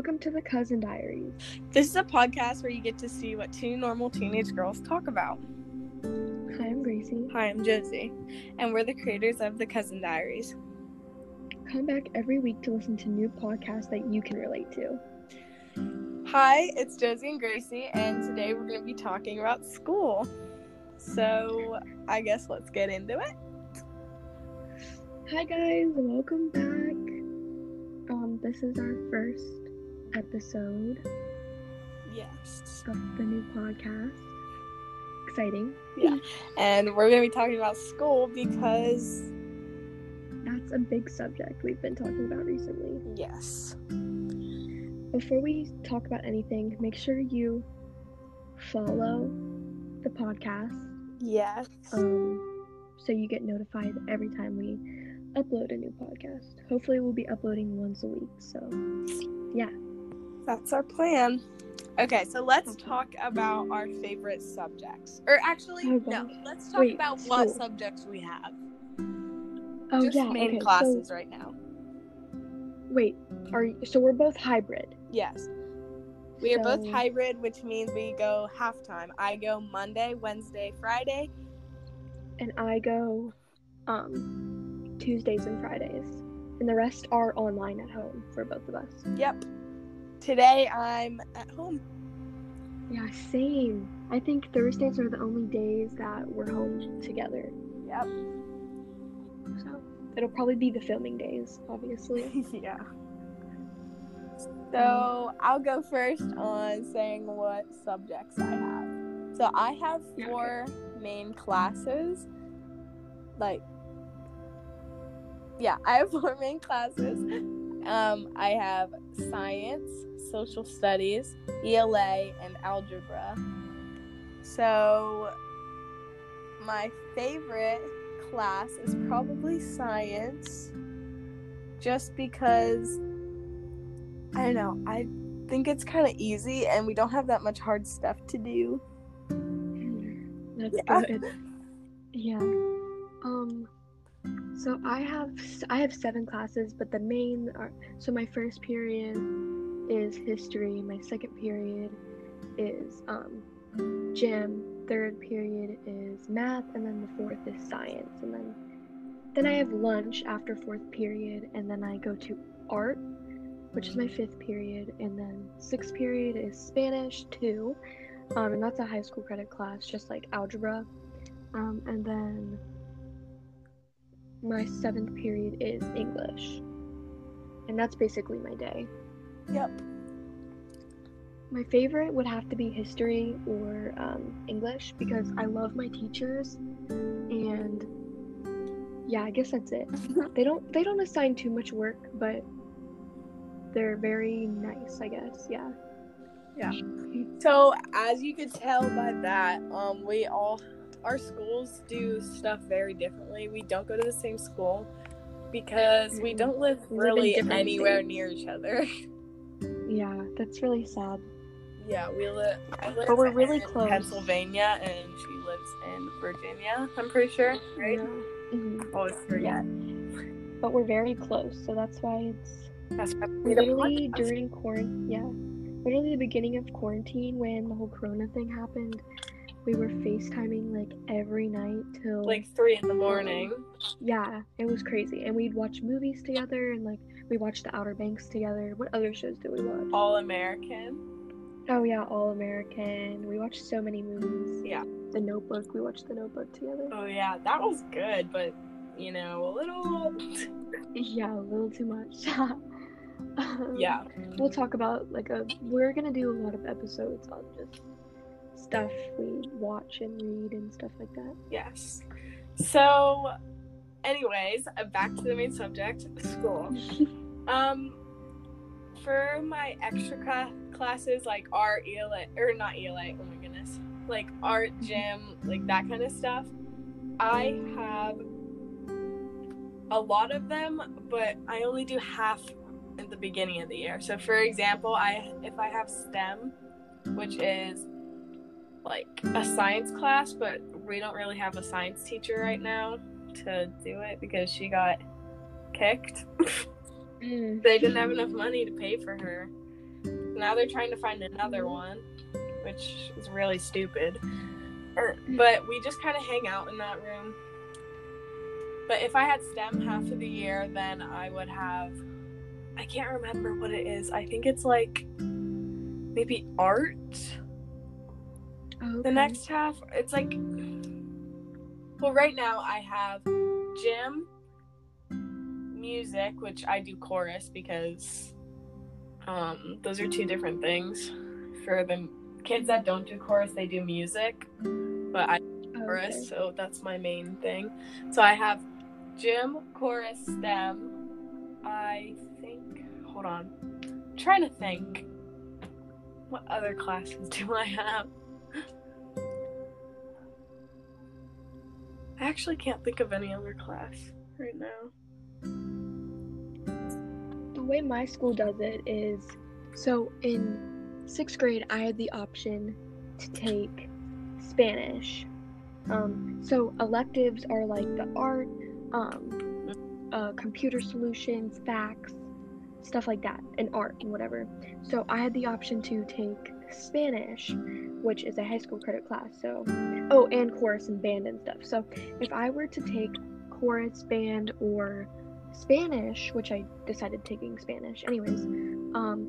Welcome to the Cousin Diaries. This is a podcast where you get to see what two normal teenage girls talk about. Hi, I'm Gracie. Hi, I'm Josie, and we're the creators of the Cousin Diaries. Come back every week to listen to new podcasts that you can relate to. Hi, it's Josie and Gracie, and today we're going to be talking about school. So, I guess let's get into it. Hi, guys. Welcome back. Um, this is our first episode Yes. of the new podcast. Exciting. Yeah. And we're going to be talking about school because, That's a big subject we've been talking about recently. yes. Before we talk about anything, make sure you follow the podcast Yes. um, so you get notified every time we upload a new podcast. Hopefully, we'll be uploading once a week. So, yeah. That's our plan. Okay, so let's talk about our favorite subjects. Or actually, Oh, no, let's talk Wait, about what school. subjects we have. Oh Just yeah. main okay. classes So, right now. wait, are you, so we're both hybrid? Yes. We are both hybrid, which means we go half time. I go Monday, Wednesday, Friday. and I go um, Tuesdays and Fridays, and the rest are online at home for both of us. Yep. Today I'm at home. Yeah, same. I think Thursdays are the only days that we're home together. Yep. So it'll probably be the filming days, obviously. yeah. So I'll go first on saying what subjects I have. So I have Yeah, okay. four main classes. Like, yeah, I have four main classes. Um, I have science, social studies, ELA, and algebra. So my favorite class is probably science just because I don't know, I think it's kind of easy and we don't have that much hard stuff to do. That's Yeah. good. Yeah. Um. So I have I have seven classes, but the main are so my first period is history. My second period is um gym. Third period is math, and then the fourth is science. And then then I have lunch after fourth period, and then I go to art, which is my fifth period, and then sixth period is Spanish two um, and that's a high school credit class, just like algebra. Um, and then my seventh period is English, and that's basically my day. Yep. My favorite would have to be history or um, English because I love my teachers, and yeah, I guess that's it. They don't they don't assign too much work, but they're very nice, I guess. Yeah. Yeah. So as you could tell by that, um, we all our schools do stuff very differently. We don't go to the same school because we Mhm. don't live live really different anywhere near each other. Yeah, that's really sad. yeah, we live. I live But we're really close. Pennsylvania, and she lives in Virginia. I'm pretty sure, right? Yeah. Mhm. Always forget. But we're very close, so that's why it's That's why we need a literally during quarantine. Yeah, literally the beginning of quarantine when the whole Corona thing happened. We were FaceTiming like every night till like three in the morning. yeah, it was crazy. And we'd watch movies together, and like we watched The Outer Banks together. What other shows did we watch? All American. Oh yeah, All American. We watched so many movies. Yeah. The Notebook. We watched The Notebook together. Oh yeah, that was good, but you know, a little. Yeah, a little too much. Um, Yeah. we'll talk about like a we're gonna do a lot of episodes on just stuff we watch and read and stuff like that Yes. So, anyways, uh, back to the main subject, school. Um, for my extra classes like art, ELA, or not ELA, oh my goodness, like art, gym, like that kind of stuff, I have a lot of them, but I only do half at the beginning of the year. So, for example, I if I have STEM, which is like a science class, but we don't really have a science teacher right now to do it because she got kicked. Mm. they didn't have enough money to pay for her. Now they're trying to find another one, which is really stupid. Or, but we just kind of hang out in that room. But if I had STEM half of the year, then I would have. I can't remember what it is. I think it's like maybe art. Oh, The next half, it's like. Well, right now I have gym, music, which I do chorus because um, those are two different things. For the kids that don't do chorus, they do music, but I chorus, so that's my main thing. So I have gym, chorus, STEM. I think. Hold on. I'm trying to think. What other classes do I have? I actually can't think of any other class right now. The way my school does it is so in sixth grade, I had the option to take Spanish. Um, so electives are like the art, um, uh, computer solutions, FACS, stuff like that, and art and whatever. So I had the option to take Spanish, which is a high school credit class. So, oh, and chorus and band and stuff. So if I were to take chorus, band, or Spanish, which I decided taking Spanish, anyways, um,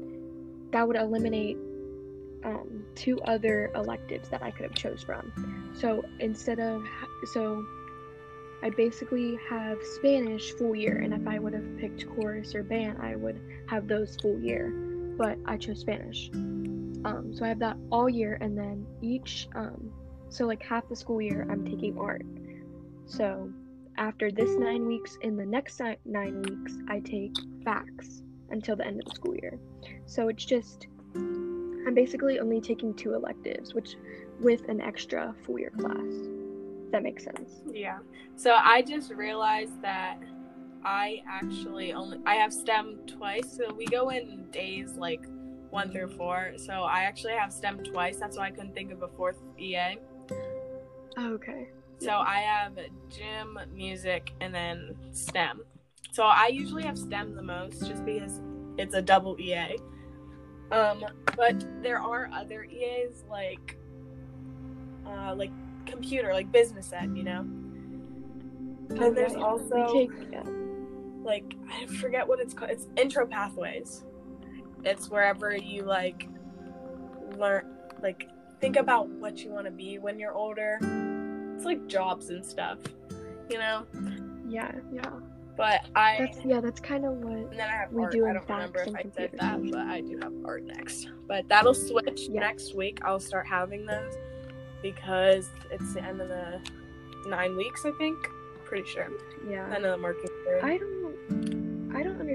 that would eliminate um, two other electives that I could have chose from. So instead of so, I basically have Spanish full year, and if I would have picked chorus or band, I would have those full year. But I chose Spanish, um, so I have that all year, and then each um, so like half the school year I'm taking art. So after this nine weeks, in the next nine weeks, I take FACS until the end of the school year. So it's just I'm basically only taking two electives, which with an extra full year class. That makes sense. Yeah. So I just realized that I actually only I have STEM twice. So we go in days like one through four. So I actually have STEM twice. That's why I couldn't think of a fourth EA. Okay. So I have gym, music, and then STEM. So I usually have STEM the most just because it's a double EA. Um, but there are other EAs like uh, like computer, like business ed, you know. And there's also we take yeah. like I forget what it's called. It's intro pathways. It's wherever you like learn like think about what you want to be when you're older. It's like jobs and stuff, you know. yeah, yeah. But I That's yeah, that's kind of what and then I have we art. do I don't remember if I said that, but I do have art next. But that'll switch Yeah. next week. I'll start having those because it's the end of the nine weeks. I think. Pretty sure. yeah. End of the marking period. I don't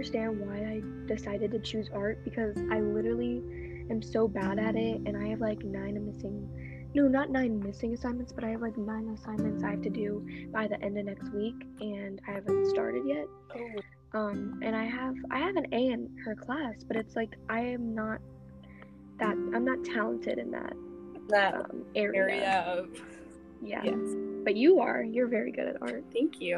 understand why I decided to choose art because I literally am so bad at it and I have like nine missing no not nine missing assignments but I have like nine assignments I have to do by the end of next week and I haven't started yet. Oh. Um and I have I have an A in her class but it's like I am not that I'm not talented in that that um, area. area of Yeah. yes. But you are. You're very good at art. Thank you.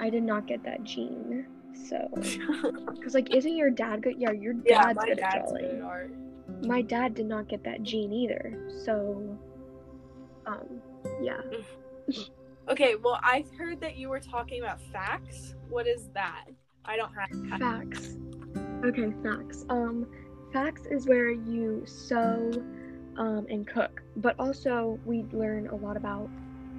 I did not get that gene. So Because like, isn't your dad good? Yeah, your yeah, dad's my good at dad's drawing. good at art. My dad did not get that gene either. So, um, yeah. Okay, well, I heard that you were talking about FACS. What is that? I don't have. FACS. Okay, FACS. Um, FACS is where you sew, um, and cook. But also we learn a lot about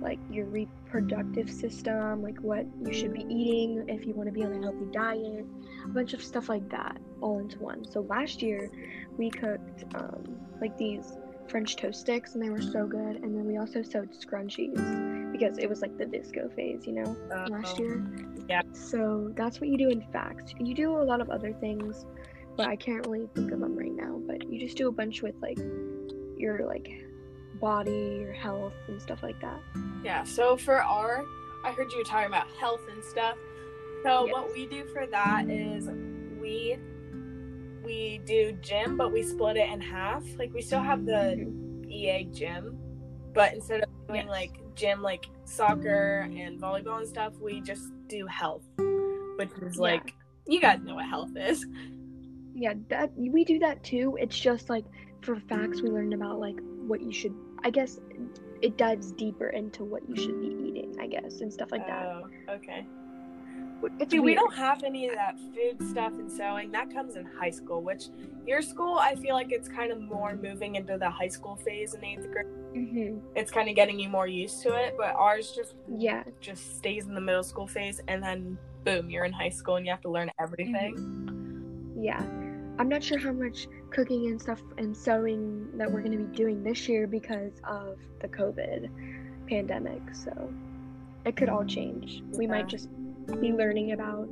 like your reproductive system, like what you should be eating if you want to be on a healthy diet, a bunch of stuff like that, all into one. So last year we cooked um, like these French toast sticks, and they were so good. And then we also sewed scrunchies because it was like the VSCO phase, you know, last Um, year. yeah. So that's what you do in FACS. You do a lot of other things, but I can't really think of them right now. But you just do a bunch with like your like body, your health, and stuff like that. Yeah, so for our, I heard you were talking about health and stuff. So Yes. what we do for that is we we do gym, but we split it in half. Like we still have the Mhm. EA gym, but instead of doing Yes. like gym like soccer and volleyball and stuff, we just do health, which is Yeah. like you guys know what health is. Yeah, that we do that too. It's just like for FACS we learned about like what you should I guess it dives deeper into what you should be eating, I guess, and stuff like that. Oh, okay. It's See, we don't have any of that food stuff and sewing. That comes in high school, which your school, I feel like it's kind of more moving into the high school phase in eighth grade. Mhm. It's kind of getting you more used to it, but ours just Yeah. just stays in the middle school phase, and then boom, you're in high school and you have to learn everything. Yeah. I'm not sure how much cooking and stuff and sewing that we're going to be doing this year because of the COVID pandemic. So it could all change. We Yeah. might just be learning about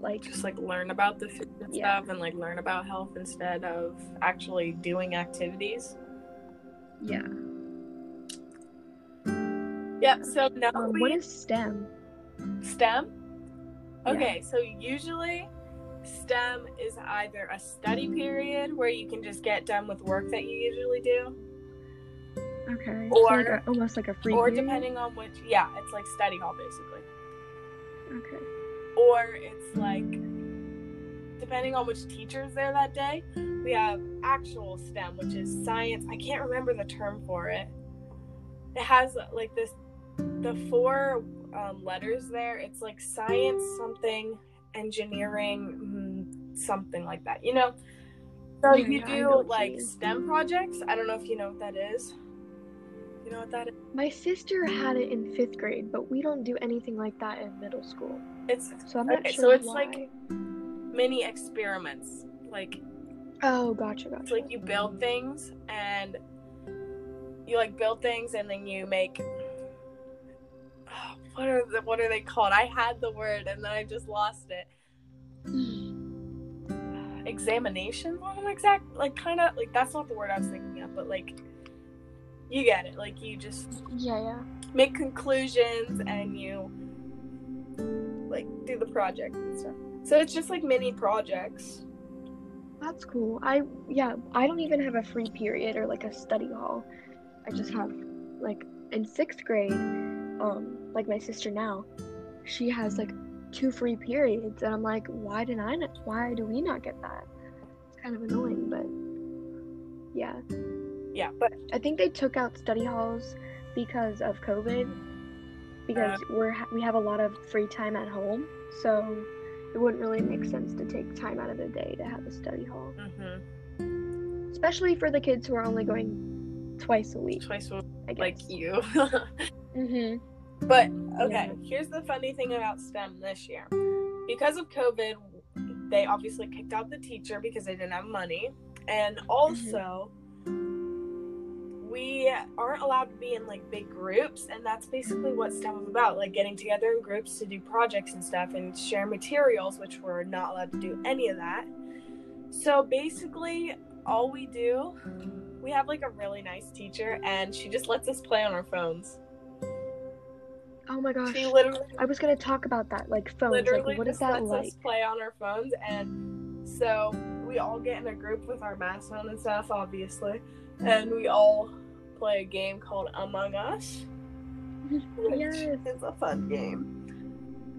like Just like learn about the food and Yeah. stuff, and like learn about health instead of actually doing activities. yeah. Yep. So now Um, we what is STEM? STEM? Yeah. Okay, so usually STEM is either a study period where you can just get done with work that you usually do, Okay. so like Or- a, almost like a free or period? depending on which, yeah, it's like study hall basically. Okay. Or it's like, depending on which teacher's there that day, we have actual STEM, which is science. I can't remember the term for it. It has like this, the four um, letters there. It's like science something, engineering, mm, something like that. You know. So you do like. STEM projects. I don't know if you know what that is. You know what that is? My sister had it in fifth grade, but we don't do anything like that in middle school. It's So I'm not Okay, sure so it's why. like- mini experiments. Like Oh, gotcha, gotcha. It's like you build things and you like build things and then you make what are the, what are they called? I had the word and then I just lost it. Examination on them exact like kind of like that's not the word I was thinking of, but like you get it. Like you just yeah, yeah. make conclusions and you like do the project and stuff. So it's just like mini projects. That's cool. I yeah, I don't even have a free period or like a study hall. I just have like in sixth grade, um, like my sister now, she has like two free periods, and I'm like, why did I not? Why do we not get that? It's kind of annoying, but yeah, Yeah, but I think they took out study halls because of COVID, because we're ha- we have a lot of free time at home, so it wouldn't really make sense to take time out of the day to have a study hall mhm. especially for the kids who are only going twice a week. twice a guess. like you. hmm but okay, here's the funny thing about STEM this year. Because of COVID, they obviously kicked out the teacher because they didn't have money. And mm-hmm. also, we aren't allowed to be in like big groups, and that's basically what STEM is about like getting together in groups to do projects and stuff and share materials, which we're not allowed to do any of that. So basically, all we do, we have like a really nice teacher, and she just lets us play on our phones. Oh my gosh, She literally, I was gonna talk about that, like phones. literally Like, what is that lets like? us play on our phones, and so we all get in a group with our masks on and stuff, obviously, and we all play a game called Among Us, Yes. is a fun game.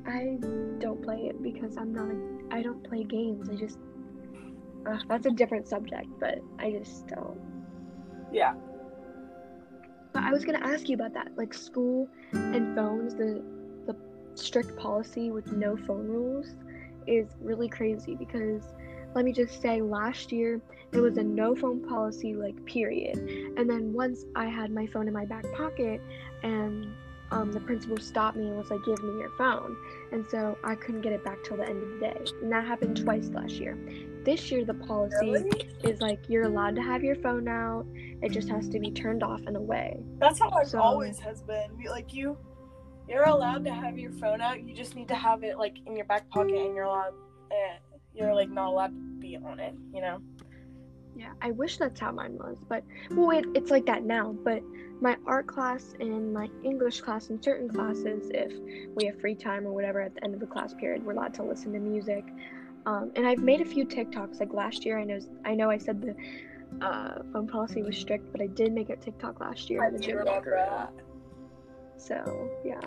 I don't play it because I'm not. A, I don't play games. I just. Uh, that's a different subject, but I just don't. Yeah, But I was gonna ask you about that, like school and phones. The the strict policy with no phone rules is really crazy because let me just say, last year it was a no phone policy, like period. And then once I had my phone in my back pocket, and um, the principal stopped me and was like, "Give me your phone," and so I couldn't get it back till the end of the day. And that happened twice last year. This year the policy really? is like you're allowed to have your phone out. It just has to be turned off and away. That's how it So- always has been. Like you, you're allowed to have your phone out. You just need to have it like in your back pocket, and you're allowed. Eh, you're like not allowed to be on it. You know. Yeah, I wish that's how mine was, but well, it, it's like that now. But my art class and my English class and certain classes, if we have free time or whatever at the end of the class period, we're allowed to listen to music. Um, and I've made a few TikToks. Like last year, I know I know I said the uh, phone policy was strict, but I did make a TikTok last year. I in the gym remember that. So yeah,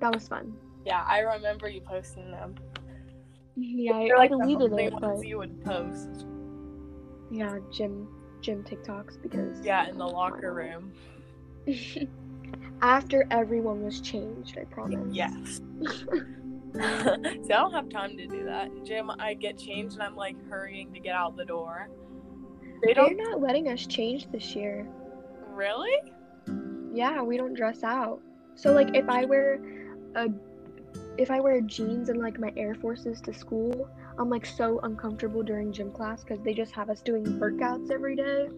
that was fun. Yeah, I remember you posting them. Yeah, I, I like the deleted only it, ones but you would post. Yeah, gym gym TikToks because Yeah, in the locker room. After everyone was changed, I promise. Yes. See, I don't have time to do that. In gym, I get changed and I'm like hurrying to get out the door. They They're don't not letting us change this year. really. Yeah, we don't dress out. So like if I wear a if I wear jeans and like my Air Forces to school, I'm like so uncomfortable during gym class because they just have us doing workouts every day.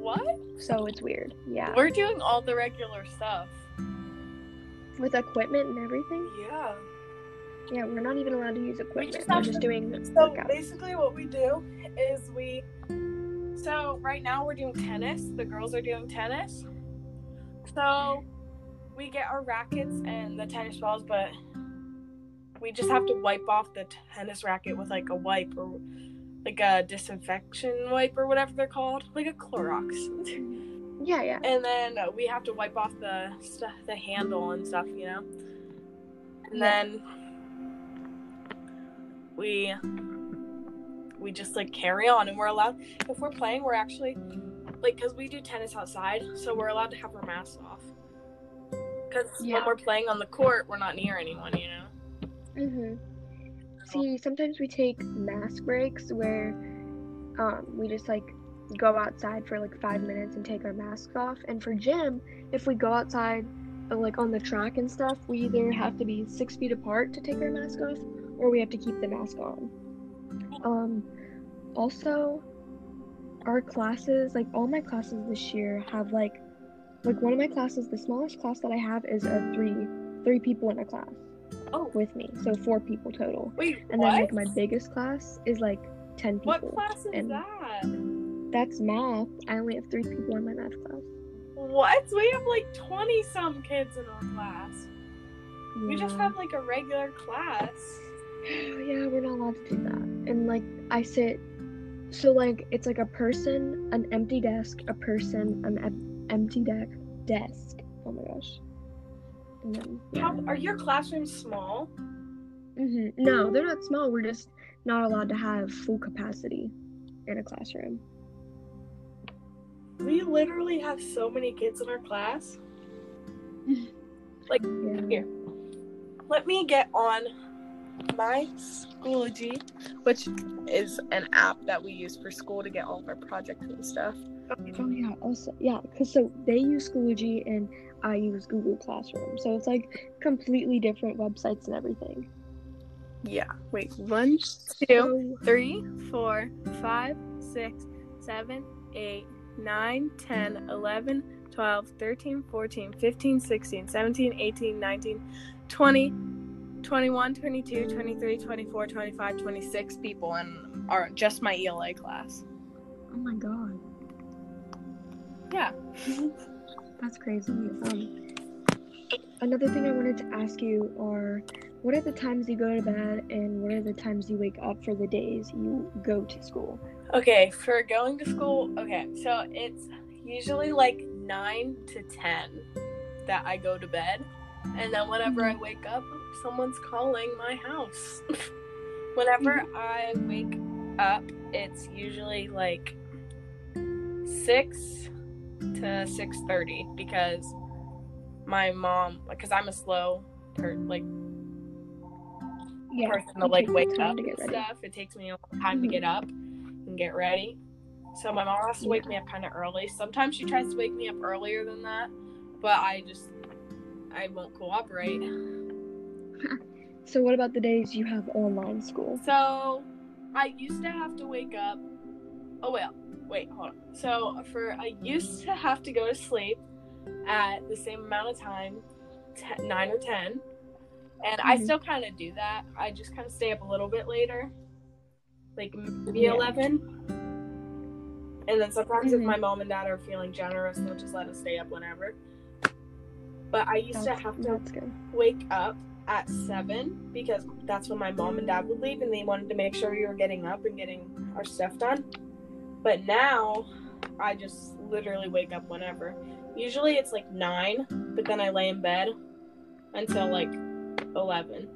What? So it's weird. Yeah. We're doing all the regular stuff. With equipment and everything. Yeah. Yeah, we're not even allowed to use equipment. just We're just doing So workouts. basically, what we do is we. So right now we're doing tennis. The girls are doing tennis. So we get our rackets and the tennis balls, but we just have to wipe off the tennis racket with like a wipe or like a disinfection wipe or whatever they're called, like a Clorox. Yeah, yeah. and then we have to wipe off the stuff, the handle and stuff, you know. And Yeah. then we we just like carry on, and we're allowed if we're playing, we're actually like because we do tennis outside, so we're allowed to have our masks off. Because when we're playing on the court, we're not near anyone, you know. Mhm. See, sometimes we take mask breaks where um, we just like go outside for like five minutes and take our masks off. And for gym, if we go outside, uh, like on the track and stuff, we either have to be six feet apart to take our mask off, or we have to keep the mask on. Um, also, our classes, like all my classes this year, have like, like one of my classes, the smallest class that I have is a three, three people in a class Oh, with me, so four people total. wait, And what? then like my biggest class is like ten people. what class is that? That's math. I only have three people in my math class. What? We have like twenty some kids in our class. We just have like a regular class. yeah, we're not allowed to do that. And like I sit, so like it's like a person, an empty desk, a person, an em- empty deck desk. Oh my gosh. And then yeah. How are your classrooms small? hmm No, they're not small. We're just not allowed to have full capacity in a classroom. We literally have so many kids in our class. Yeah. Here. Let me get on my Schoology, which is an app that we use for school to get all of our projects and stuff. Oh yeah, also yeah, cause so they use Schoology and I use Google Classroom, so it's like completely different websites and everything. Yeah. Wait. One, two, three, four, five, six, seven, eight, nine, ten, eleven, twelve, thirteen, fourteen, fifteen, sixteen, seventeen, eighteen, nineteen, twenty, twenty-one, twenty-two, twenty-three, twenty-four, twenty-five, twenty-six people in are just my ELA class. oh my god, Yeah. Mm-hmm. That's crazy. Um, another thing I wanted to ask you are, what are the times you go to bed and what are the times you wake up for the days you go to school? Okay, for going to school, okay, so it's usually like 9 to 10 that I go to bed. And then whenever I wake up, someone's calling my house. whenever I wake up, it's usually like 6 to 6:30 because my mom because I'm a slow per like Yeah, person to like wake up to and get stuff. It takes me a long time to Mhm. get up and get ready. So my mom has to wake me up kind of early. Sometimes she tries to wake me up earlier than that, but I just I won't cooperate. So what about the days you have online school? So I used to have to wake up. Oh well, wait, hold on. So for I used to have to go to sleep at the same amount of time, te- nine or ten, and I Mhm. still kind of do that. I just kind of stay up a little bit later, like maybe Yeah. eleven. And then sometimes if Mhm. my mom and dad are feeling generous, they'll just let us stay up whenever. But I used to have to wake up at seven because that's when my mom and dad would leave and they wanted to make sure we were getting up and getting our stuff done. But now I just literally wake up whenever. Usually it's like nine, but then I lay in bed until like eleven.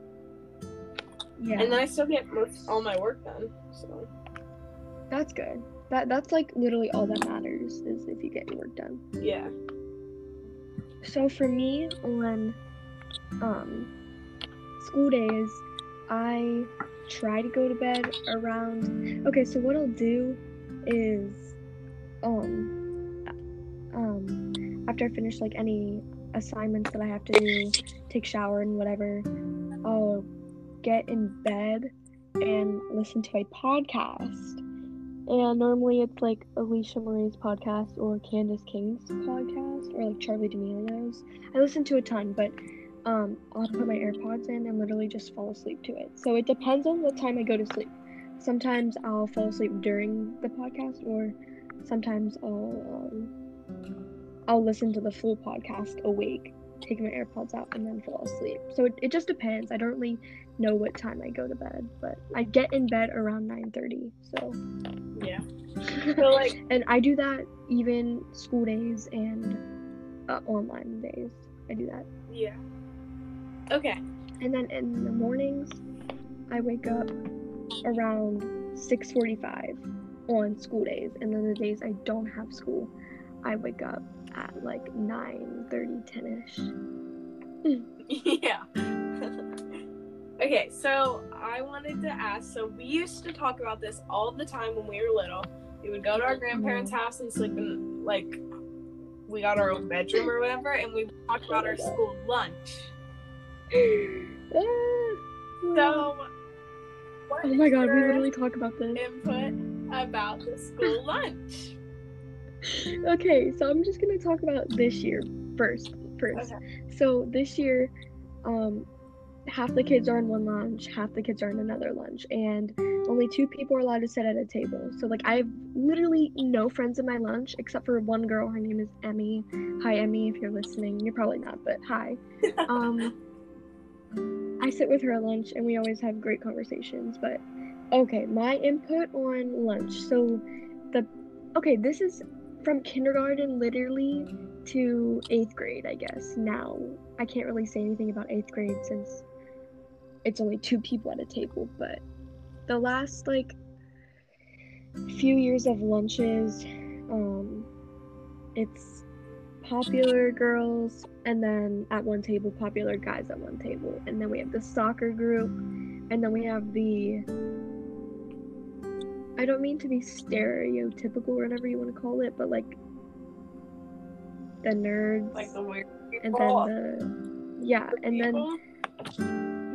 Yeah. And then I still get most all my work done. So That's good. That that's like literally all that matters is if you get your work done. yeah. So for me on um school days, I try to go to bed around Okay, so what I'll do is um um after I finish like any assignments that I have to do, take shower and whatever, I'll get in bed and listen to a podcast. And normally it's like Alisha Marie's podcast or Candace King's podcast or like Charli D'Amelio's. I listen to a ton, but um, I'll put my AirPods in and literally just fall asleep to it. So it depends on what time I go to sleep. Sometimes I'll fall asleep during the podcast, or sometimes I'll um, I'll listen to the full podcast awake, take my AirPods out, and then fall asleep. So it, it just depends. I don't really know what time I go to bed, but I get in bed around 9:30. So Yeah. So like and I do that even school days and uh, online days. I do that. yeah. Okay. And then in the mornings, I wake up around 6:45 on school days, and then the days I don't have school, I wake up at like 9:30, 10ish. yeah. okay, so I wanted to ask so we used to talk about this all the time when we were little. We would go to our grandparents' mm-hmm. house and sleep in like we got our own bedroom or whatever, and we talked about our school lunch. So, oh my god, we literally talk about this. input about the school lunch. Okay, so I'm just gonna talk about this year first. First, Okay. so this year, um, half the kids are in one lunch, half the kids are in another lunch, and only two people are allowed to sit at a table. So like I have literally no friends in my lunch except for one girl. Her name is Emmy. Hi Emmy, if you're listening. You're probably not, but hi. Um, I sit with her at lunch, and we always have great conversations. But okay, my input on lunch. So the okay, this is from kindergarten literally to eighth grade, I guess. Now I can't really say anything about eighth grade since it's only two people at a table. But the last like few years of lunches, um, it's popular girls and then at one table popular guys at one table. And then we have the soccer group and then we have the i don't mean to be stereotypical or whatever you want to call it but like the nerds. Like the weird and then the yeah and then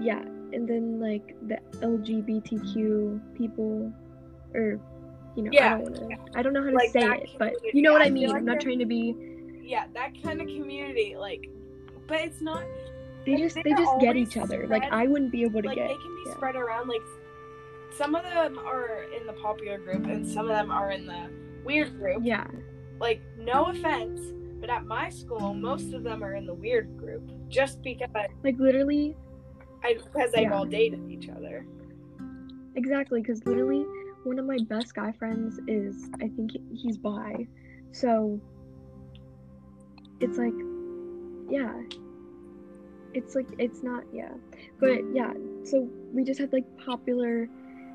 yeah and then like the lgbtq people or you know Yeah. i don't want to i don't know how to Like say it but you know what I i mean. like i'm not trying to be yeah, that kind of community, like, but it's not they just they just get each other like i wouldn't be able to like get they can be yeah. spread around. Like, some of them are in the popular group, and some of them are in the weird group. yeah Like, no offense, but at my school, most of them are in the weird group, just because like literally I because they've Yeah. all dated each other. exactly because literally one of my best guy friends is i think he- he's bi so it's like yeah it's like it's not yeah but yeah so we just have like popular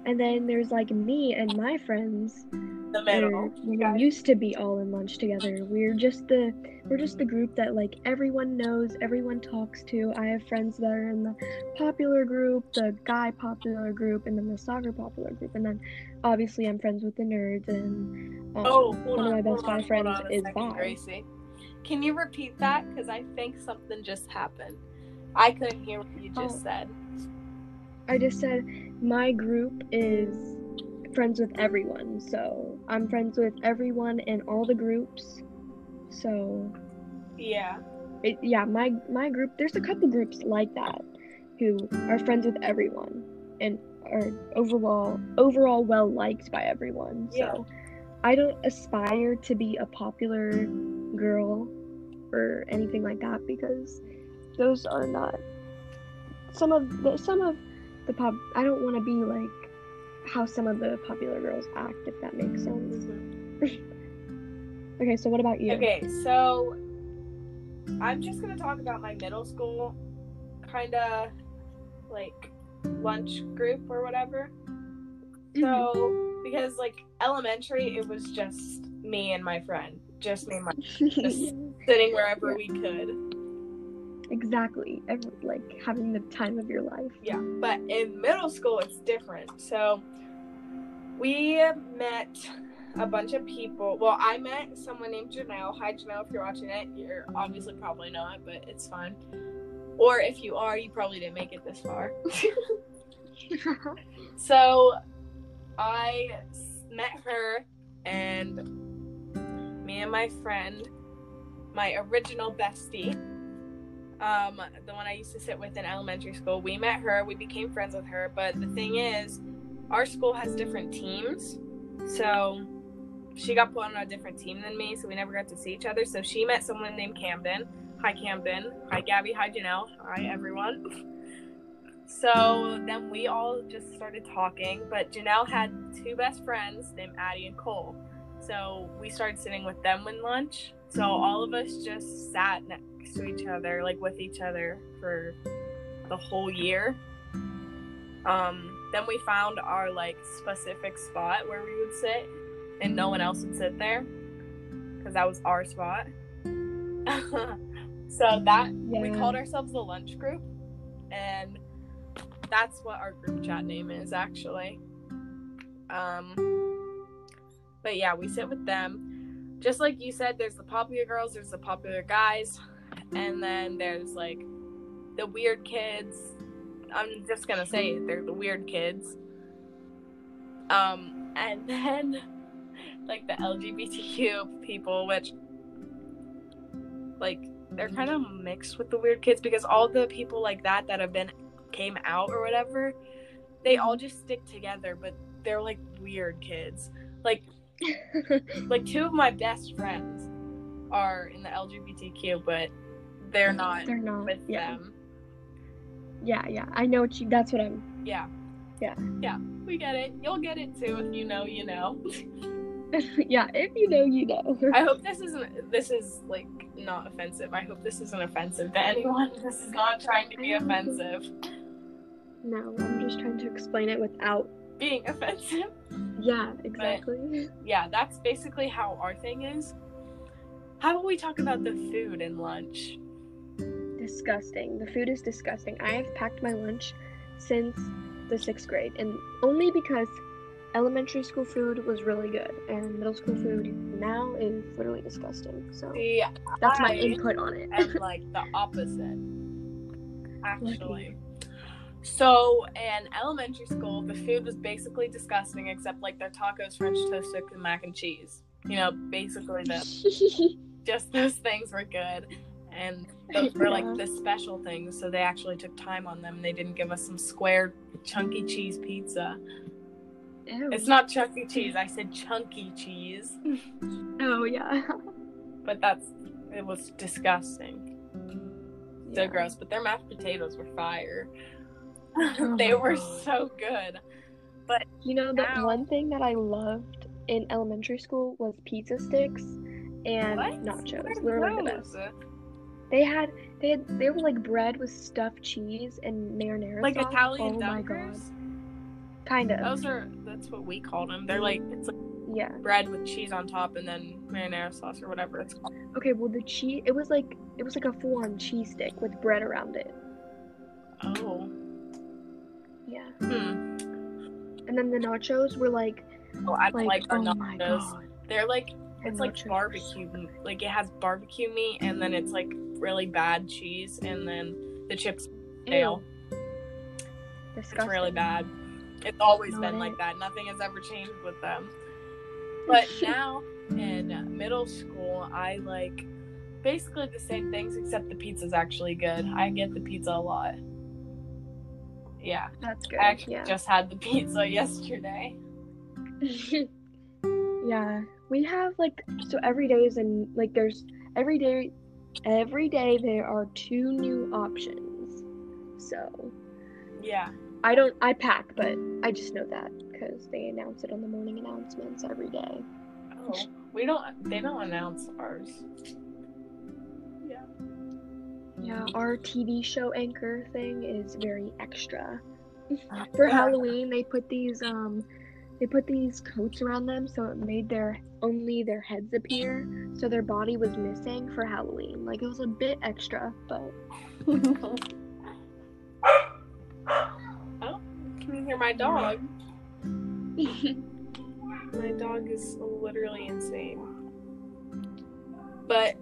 and then there's like me and my friends The middle. we guys. used to be all in lunch together. We're just the we're just the group that like everyone knows, everyone talks to. I have friends that are in the popular group, the guy popular group, and then the soccer popular group, and then obviously I'm friends with the nerds and um, Oh, one of my best guy on, friends on is second, bi. Gracie. Can you repeat that? Because I think something just happened. I couldn't hear what you just Oh. said. I just said my group is friends with everyone. So I'm friends with everyone in all the groups. So Yeah. it, yeah, my my group. There's a couple groups like that who are friends with everyone and are overall overall well liked by everyone. Yeah. So I don't aspire to be a popular girl or anything like that because those are not some of the some of the pop. I don't want to be like how some of the popular girls act, if that makes sense. Okay, so what about you? Okay, so I'm just gonna talk about my middle school kind of like lunch group or whatever. Mm-hmm. So because like elementary, it was just me and my friend, just me and my sitting wherever Yeah. we could. exactly. Every, like having the time of your life. Yeah, but in middle school, it's different. So we met a bunch of people. Well, I met someone named Janelle. Hi, Janelle, if you're watching it. You're obviously probably not, but it's fine. Or if you are, you probably didn't make it this far. so I met her, and me and my friend, my original bestie, um, the one I used to sit with in elementary school, we met her. We became friends with her. But the thing is, our school has different teams. So she got put on a different team than me, so we never got to see each other. So she met someone named Camden. Hi, Camden. Hi, Gabby. Hi, Janelle. Hi, everyone. So then we all just started talking, but Janelle had two best friends named Addie and Cole. So we started sitting with them when lunch. So all of us just sat next to each other, like with each other for the whole year. Um, then we found our like specific spot where we would sit, and no one else would sit there because that was our spot. so that we called ourselves the lunch group, and that's what our group chat name is actually. Um, but yeah, we sit with them. Just like you said, there's the popular girls, there's the popular guys, and then there's like the weird kids. I'm just gonna say it, they're the weird kids. Um, and then like the LGBTQ people, which like they're kind of mixed with the weird kids because all the people like that that have been came out or whatever, they all just stick together, but they're like weird kids. Like like two of my best friends are in the LGBTQ, but they're not They're not. with yeah. them. Yeah, yeah. I know what you. That's what I'm. Yeah. Yeah. Yeah. We get it. You'll get it too if you know you know. yeah, if you know, you know. I hope this isn't this is like not offensive. I hope this isn't offensive to anyone. This is not trying to be offensive. no, I'm just trying to explain it without. Being offensive. Yeah, exactly. Yeah, that's basically how our thing is. How about we talk about the food and lunch? disgusting. The food is disgusting. I have packed my lunch since the sixth grade, and only because elementary school food was really good, and middle school food now is literally disgusting. So Yeah, that's my I- input on it. and like the opposite. Actually. So in elementary school, the food was basically disgusting, except like their tacos, French toast and mac and cheese. You know, basically the just those things were good, and those were like the special things. So they actually took time on them. They didn't give us some square, chunky cheese pizza. Ew. It's not chunky cheese. I said chunky cheese, Oh yeah. but that's it was disgusting. So gross. But their mashed potatoes were fire. Oh they my were so good. But you know, the Ow. one thing that I loved in elementary school was pizza sticks and What? nachos. Literally the best. They had they had they were like bread with stuffed cheese and marinara Like sauce. Italian oh my dunkers. god. Kind of. Those are that's what we call them. They're like it's like Yeah. bread with cheese on top and then marinara sauce or whatever it's called. Okay, well the cheese it was like it was like a full on cheese stick with bread around it. Oh. Yeah. Hmm. And then the nachos were like Well, I like, like, the oh my nachos. god. They're like it's like nachos barbecue. Like it has barbecue meat and then it's like really bad cheese and then the chips stale. Disgusting. It's really bad. It's always Not been like that. Nothing has ever changed with them. But now in middle school, I like basically the same things except the pizza's actually good. I get the pizza a lot. Yeah, That's good. I actually yeah. just had the pizza yesterday. yeah. We have like so every day is and like there's every day every day there are two new options. So Yeah. I don't I pack, but I just know that because they announce it on the morning announcements every day. Oh, we don't. They don't announce ours. Yeah, our TV show anchor thing is very extra. For Halloween, they put these um, they put these coats around them, so it made their only their heads appear, so their body was missing for Halloween. Like it was a bit extra, but. oh, can you hear my dog? my dog is literally insane. But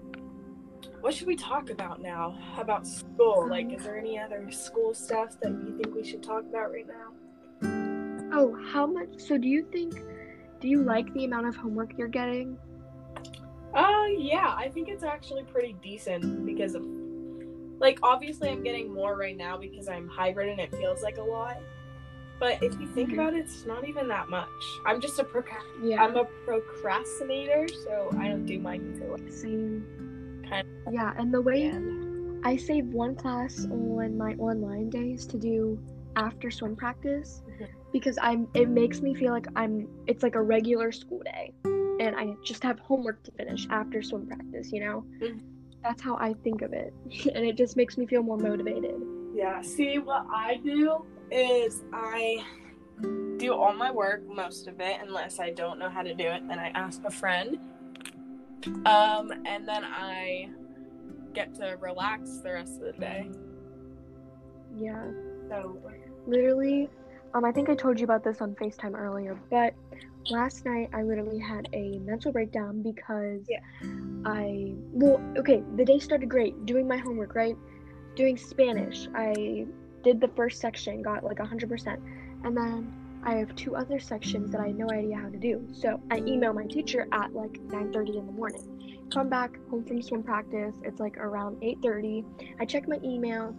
what should we talk about now? About school? Like, is there any other school stuff that you think we should talk about right now? Oh, how much? So, do you think? Do you like the amount of homework you're getting? Uh, yeah, I think it's actually pretty decent because of, like, obviously I'm getting more right now because I'm hybrid and it feels like a lot. But if you think mm-hmm. about it, it's not even that much. I'm just a proca- yeah. I'm a procrastinator, so I don't do mine until like same. Kind of yeah, and the way I save one class on my online days to do after swim practice mm-hmm. because I'm it makes me feel like I'm it's like a regular school day and I just have homework to finish after swim practice, you know? Mm-hmm. That's how I think of it. and it just makes me feel more motivated. Yeah, see what I do is I do all my work, most of it, unless I don't know how to do it, then I ask a friend. Um, and then I get to relax the rest of the day. Yeah. So literally, um, I think I told you about this on FaceTime earlier, but last night I literally had a mental breakdown because yeah. I well, okay, the day started great, doing my homework, right? Doing Spanish. I did the first section, got like 100%. And then I have two other sections that I had no idea how to do. So I email my teacher at like 9:30 in the morning. Come back home from swim practice. It's like around 8:30. I check my email.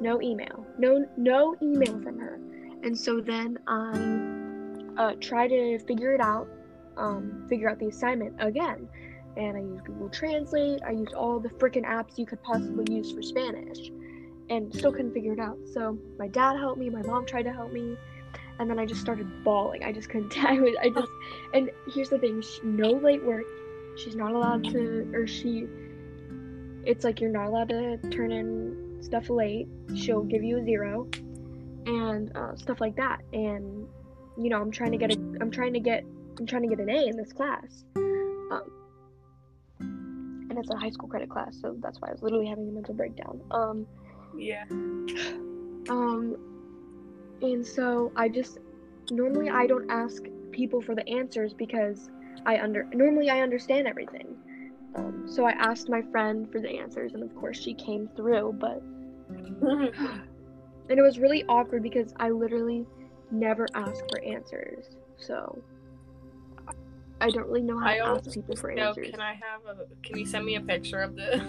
No email. No no email from her. And so then I uh, try to figure it out. Um, figure out the assignment again. And I use Google Translate. I use all the freaking apps you could possibly use for Spanish and still couldn't figure it out. So my dad helped me, my mom tried to help me, and then I just started bawling. I just couldn't. I was. I just. And here's the thing: no late work. She's not allowed to, or she. It's like you're not allowed to turn in stuff late. She'll give you a zero, and uh, stuff like that. And you know, I'm trying to get a. I'm trying to get. I'm trying to get an A in this class. Um, and it's a high school credit class, so that's why I was literally having a mental breakdown. Um, yeah. Um, and so I just normally I don't ask people for the answers because I under normally I understand everything. Um, so I asked my friend for the answers, and of course she came through. But and it was really awkward because I literally never ask for answers. So I don't really know how I to ask people for know, answers. Can I have a? Can you send me a picture of the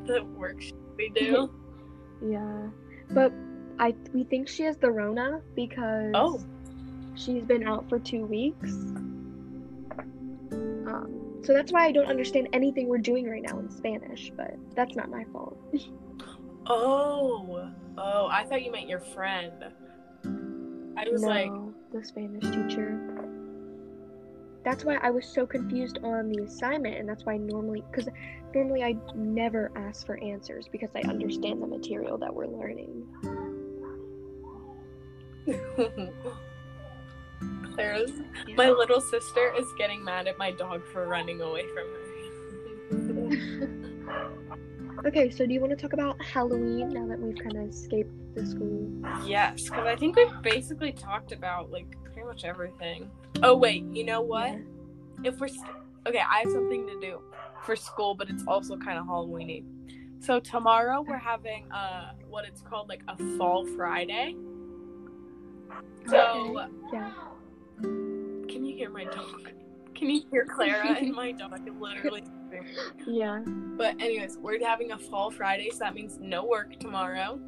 the worksheet we do? Yeah, but I we think she has the Rona because oh, she's been out for two weeks. Um, so that's why I don't understand anything we're doing right now in Spanish. But that's not my fault. oh, oh, I thought you meant your friend. I was no, like the Spanish teacher that's why I was so confused on the assignment, and that's why normally, because normally I never ask for answers because I understand the material that we're learning. Clara's, my little sister is getting mad at my dog for running away from her. okay, so do you want to talk about Halloween now that we've kind of escaped the school? Yes, because I think we've basically talked about like pretty much everything. Oh wait, you know what? Yeah. If we're st- okay, I have something to do for school, but it's also kind of Halloweeny. So tomorrow we're having uh what it's called like a fall Friday. So okay. yeah. Can you hear my dog? Can you hear Clara and my dog literally? yeah. But anyways, we're having a fall Friday, so that means no work tomorrow.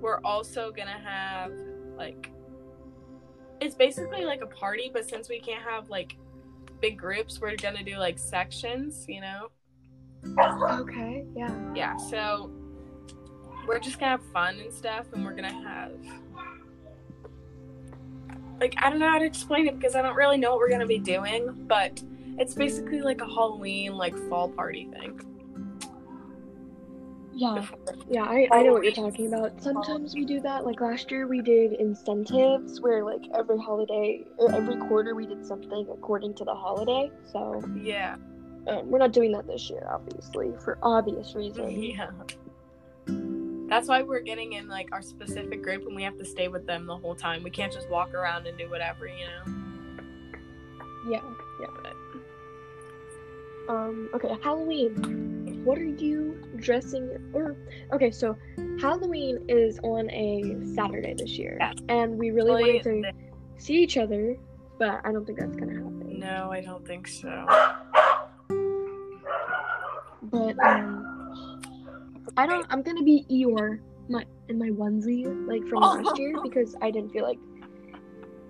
We're also gonna have like it's basically like a party, but since we can't have like big groups, we're gonna do like sections, you know? Okay, yeah. Yeah, so we're just gonna have fun and stuff, and we're gonna have like I don't know how to explain it because I don't really know what we're gonna be doing, but it's basically like a Halloween like fall party thing. Yeah, yeah, I, I know what you're talking about. Sometimes we do that. Like last year, we did incentives where like every holiday or every quarter we did something according to the holiday. So Yeah. um, we're not doing that this year, obviously, for obvious reasons. Yeah. That's why we're getting in like our specific group and we have to stay with them the whole time. We can't just walk around and do whatever, you know. Yeah, yeah. But Um, okay, Halloween. What are you dressing or okay, so Halloween is on a Saturday this year. Yeah. And we really Really, wanted to see each other, but I don't think that's gonna happen. no, I don't think so. But um I don't I'm gonna be Eeyore my in my onesie, like from last year because I didn't feel like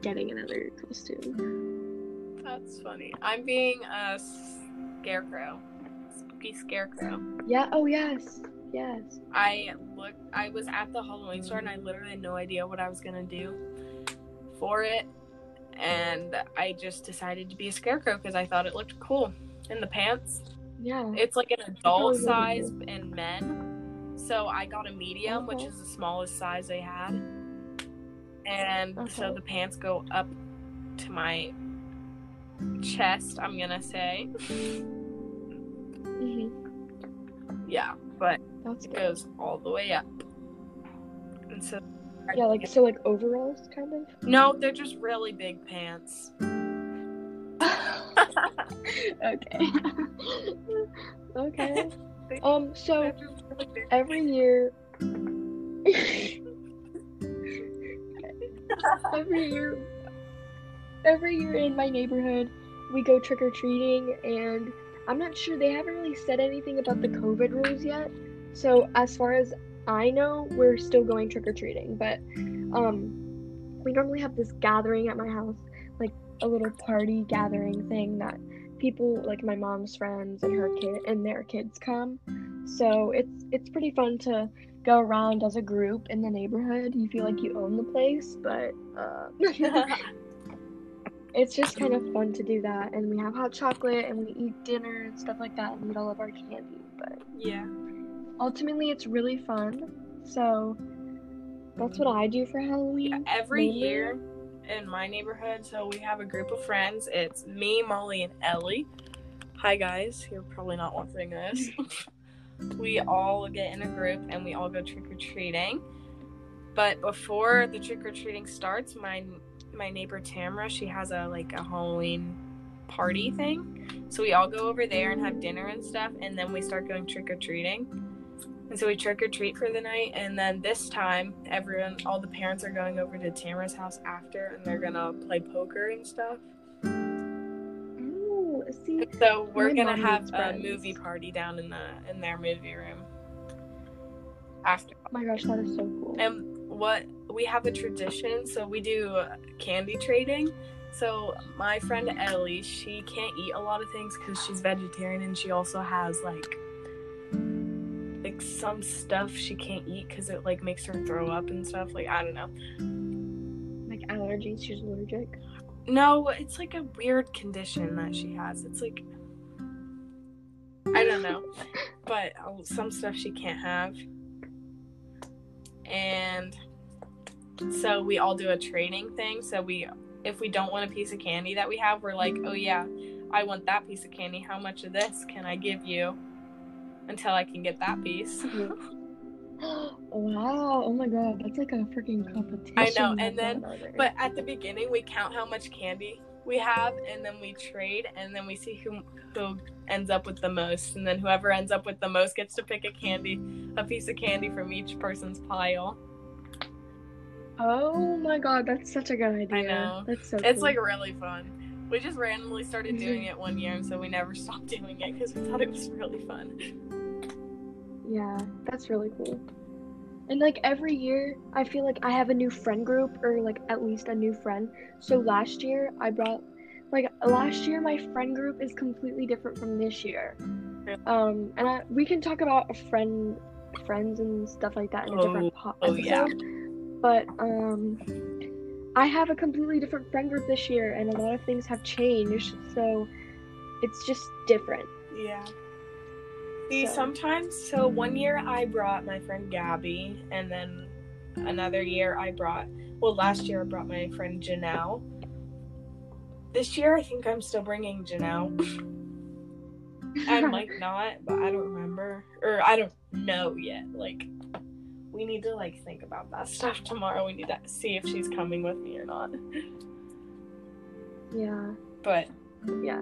getting another costume. That's funny. I'm being a scarecrow. Spooky scarecrow. Yeah, oh yes. Yes. I looked I was at the Halloween store and I literally had no idea what I was gonna do for it. And I just decided to be a scarecrow because I thought it looked cool. In the pants. Yeah. It's like an adult size in men. So I got a medium, which is the smallest size they had. And so the pants go up to my chest, I'm gonna say. hmm Yeah, but That's it good. goes all the way up. And so Yeah, like so like overalls kind of. no, they're just really big pants. okay. okay. Um so They're just really big. every year every year every year in my neighborhood we go trick or treating and I'm not sure they haven't really said anything about the COVID rules yet. So as far as I know, we're still going trick or treating, but um we normally have this gathering at my house, like a little party gathering thing that people like my mom's friends and her kid and their kids come. So it's it's pretty fun to go around as a group in the neighborhood. You feel like you own the place, but uh, it's just kind of fun to do that. And we have hot chocolate and we eat dinner and stuff like that and eat all of our candy. But yeah. ultimately, it's really fun. So that's what I do for Halloween. Every mainly. year in my neighborhood, so we have a group of friends. It's me, Molly, and Ellie. Hi guys, you're probably not watching this. we all get in a group and we all go trick or treating. But before the trick or treating starts, my my neighbor Tamara, she has a like a Halloween party thing. So we all go over there and have dinner and stuff, and then we start going trick or treating. And so we trick or treat for the night, and then this time, everyone, all the parents are going over to Tamara's house after, and they're gonna play poker and stuff. Oh, see, So we're gonna have a movie party down in the in their movie room after. oh my gosh, that is so cool. And what we have a tradition, so we do candy trading. So my friend Ellie, she can't eat a lot of things because she's vegetarian, and she also has like like some stuff she can't eat because it like makes her throw up and stuff. Like I don't know. Like allergies, she's allergic. No, it's like a weird condition that she has. It's like I don't know, but uh, some stuff she can't have. And so we all do a trading thing. So we, if we don't want a piece of candy that we have, we're like, oh yeah, I want that piece of candy. How much of this can I give you until I can get that piece? wow! Oh my god, that's like a freaking competition. I know, and then-. But at the beginning, we count how much candy we have, and then we trade, and then we see who who ends up with the most, and then whoever ends up with the most gets to pick a candy, a piece of candy from each person's pile. oh my god, that's such a good idea. I know. That's so. It's cool. like really fun. We just randomly started doing it one year, and so we never stopped doing it because we thought it was really fun. Yeah, that's really cool. And like every year, I feel like I have a new friend group or like at least a new friend. So last year, I brought like last year my friend group is completely different from this year. Um, and I, we can talk about a friend friends and stuff like that in a different po- oh, episode. yeah. But um, I have a completely different friend group this year, and a lot of things have changed. So it's just different. Yeah. See, So- sometimes, so one year I brought my friend Gabby, and then another year I brought, well, last year I brought my friend Janelle. This year I think I'm still bringing Janelle. I might not, but I don't remember. Or I don't know yet. Like, we need to, like, think about that stuff tomorrow. We need to see if she's coming with me or not. yeah. But, yeah.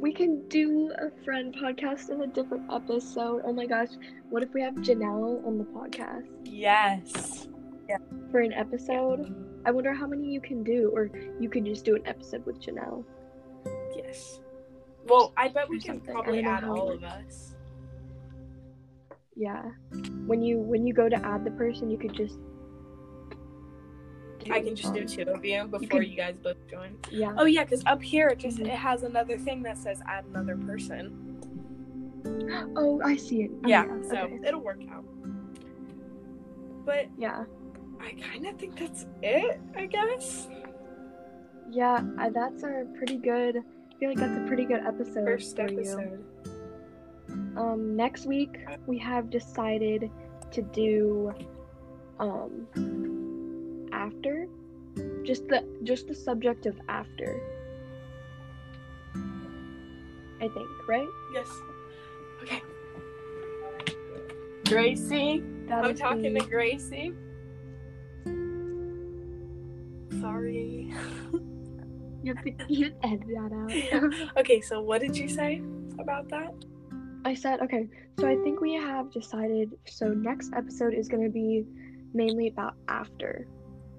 We can do a friend podcast in a different episode. Oh my gosh, what if we have Janelle on the podcast yes. Yeah. For an episode? I wonder how many you can do, or you could just do an episode with Janelle. Yes. Well, I bet we can something. Probably add all of us. Yeah. When you when you go to add the person, you could just. I can just do two of you before could- you guys both join. Yeah. Oh yeah, because up here it just Mhm. it has another thing that says add another person. Oh, I see it. Oh, yeah, so okay. it'll work out. But Yeah. I kind of think that's it. I guess Yeah, that's a pretty good. I feel like that's a pretty good episode first episode. you. Um, next week we have decided to do, um, after, just the just the subject of after. I think, right? Yes. Okay. Gracie, That I'm talking to Gracie. Sorry. You have to edit that out. okay, so what did you say about that? I said, okay, so I think we have decided. So, next episode is going to be mainly about after.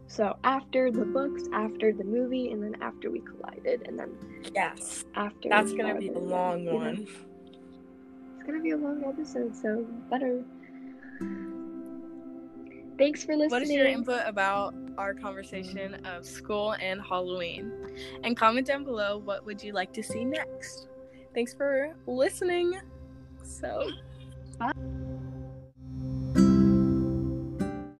So, after the books, after the movie, and then after we collided, and then Yes. after. That's gonna be a long you know? one. It's going to be a long episode, so better. Thanks for listening. What is your input about our conversation of school and Halloween? And comment down below what would you like to see next. Thanks for listening. So.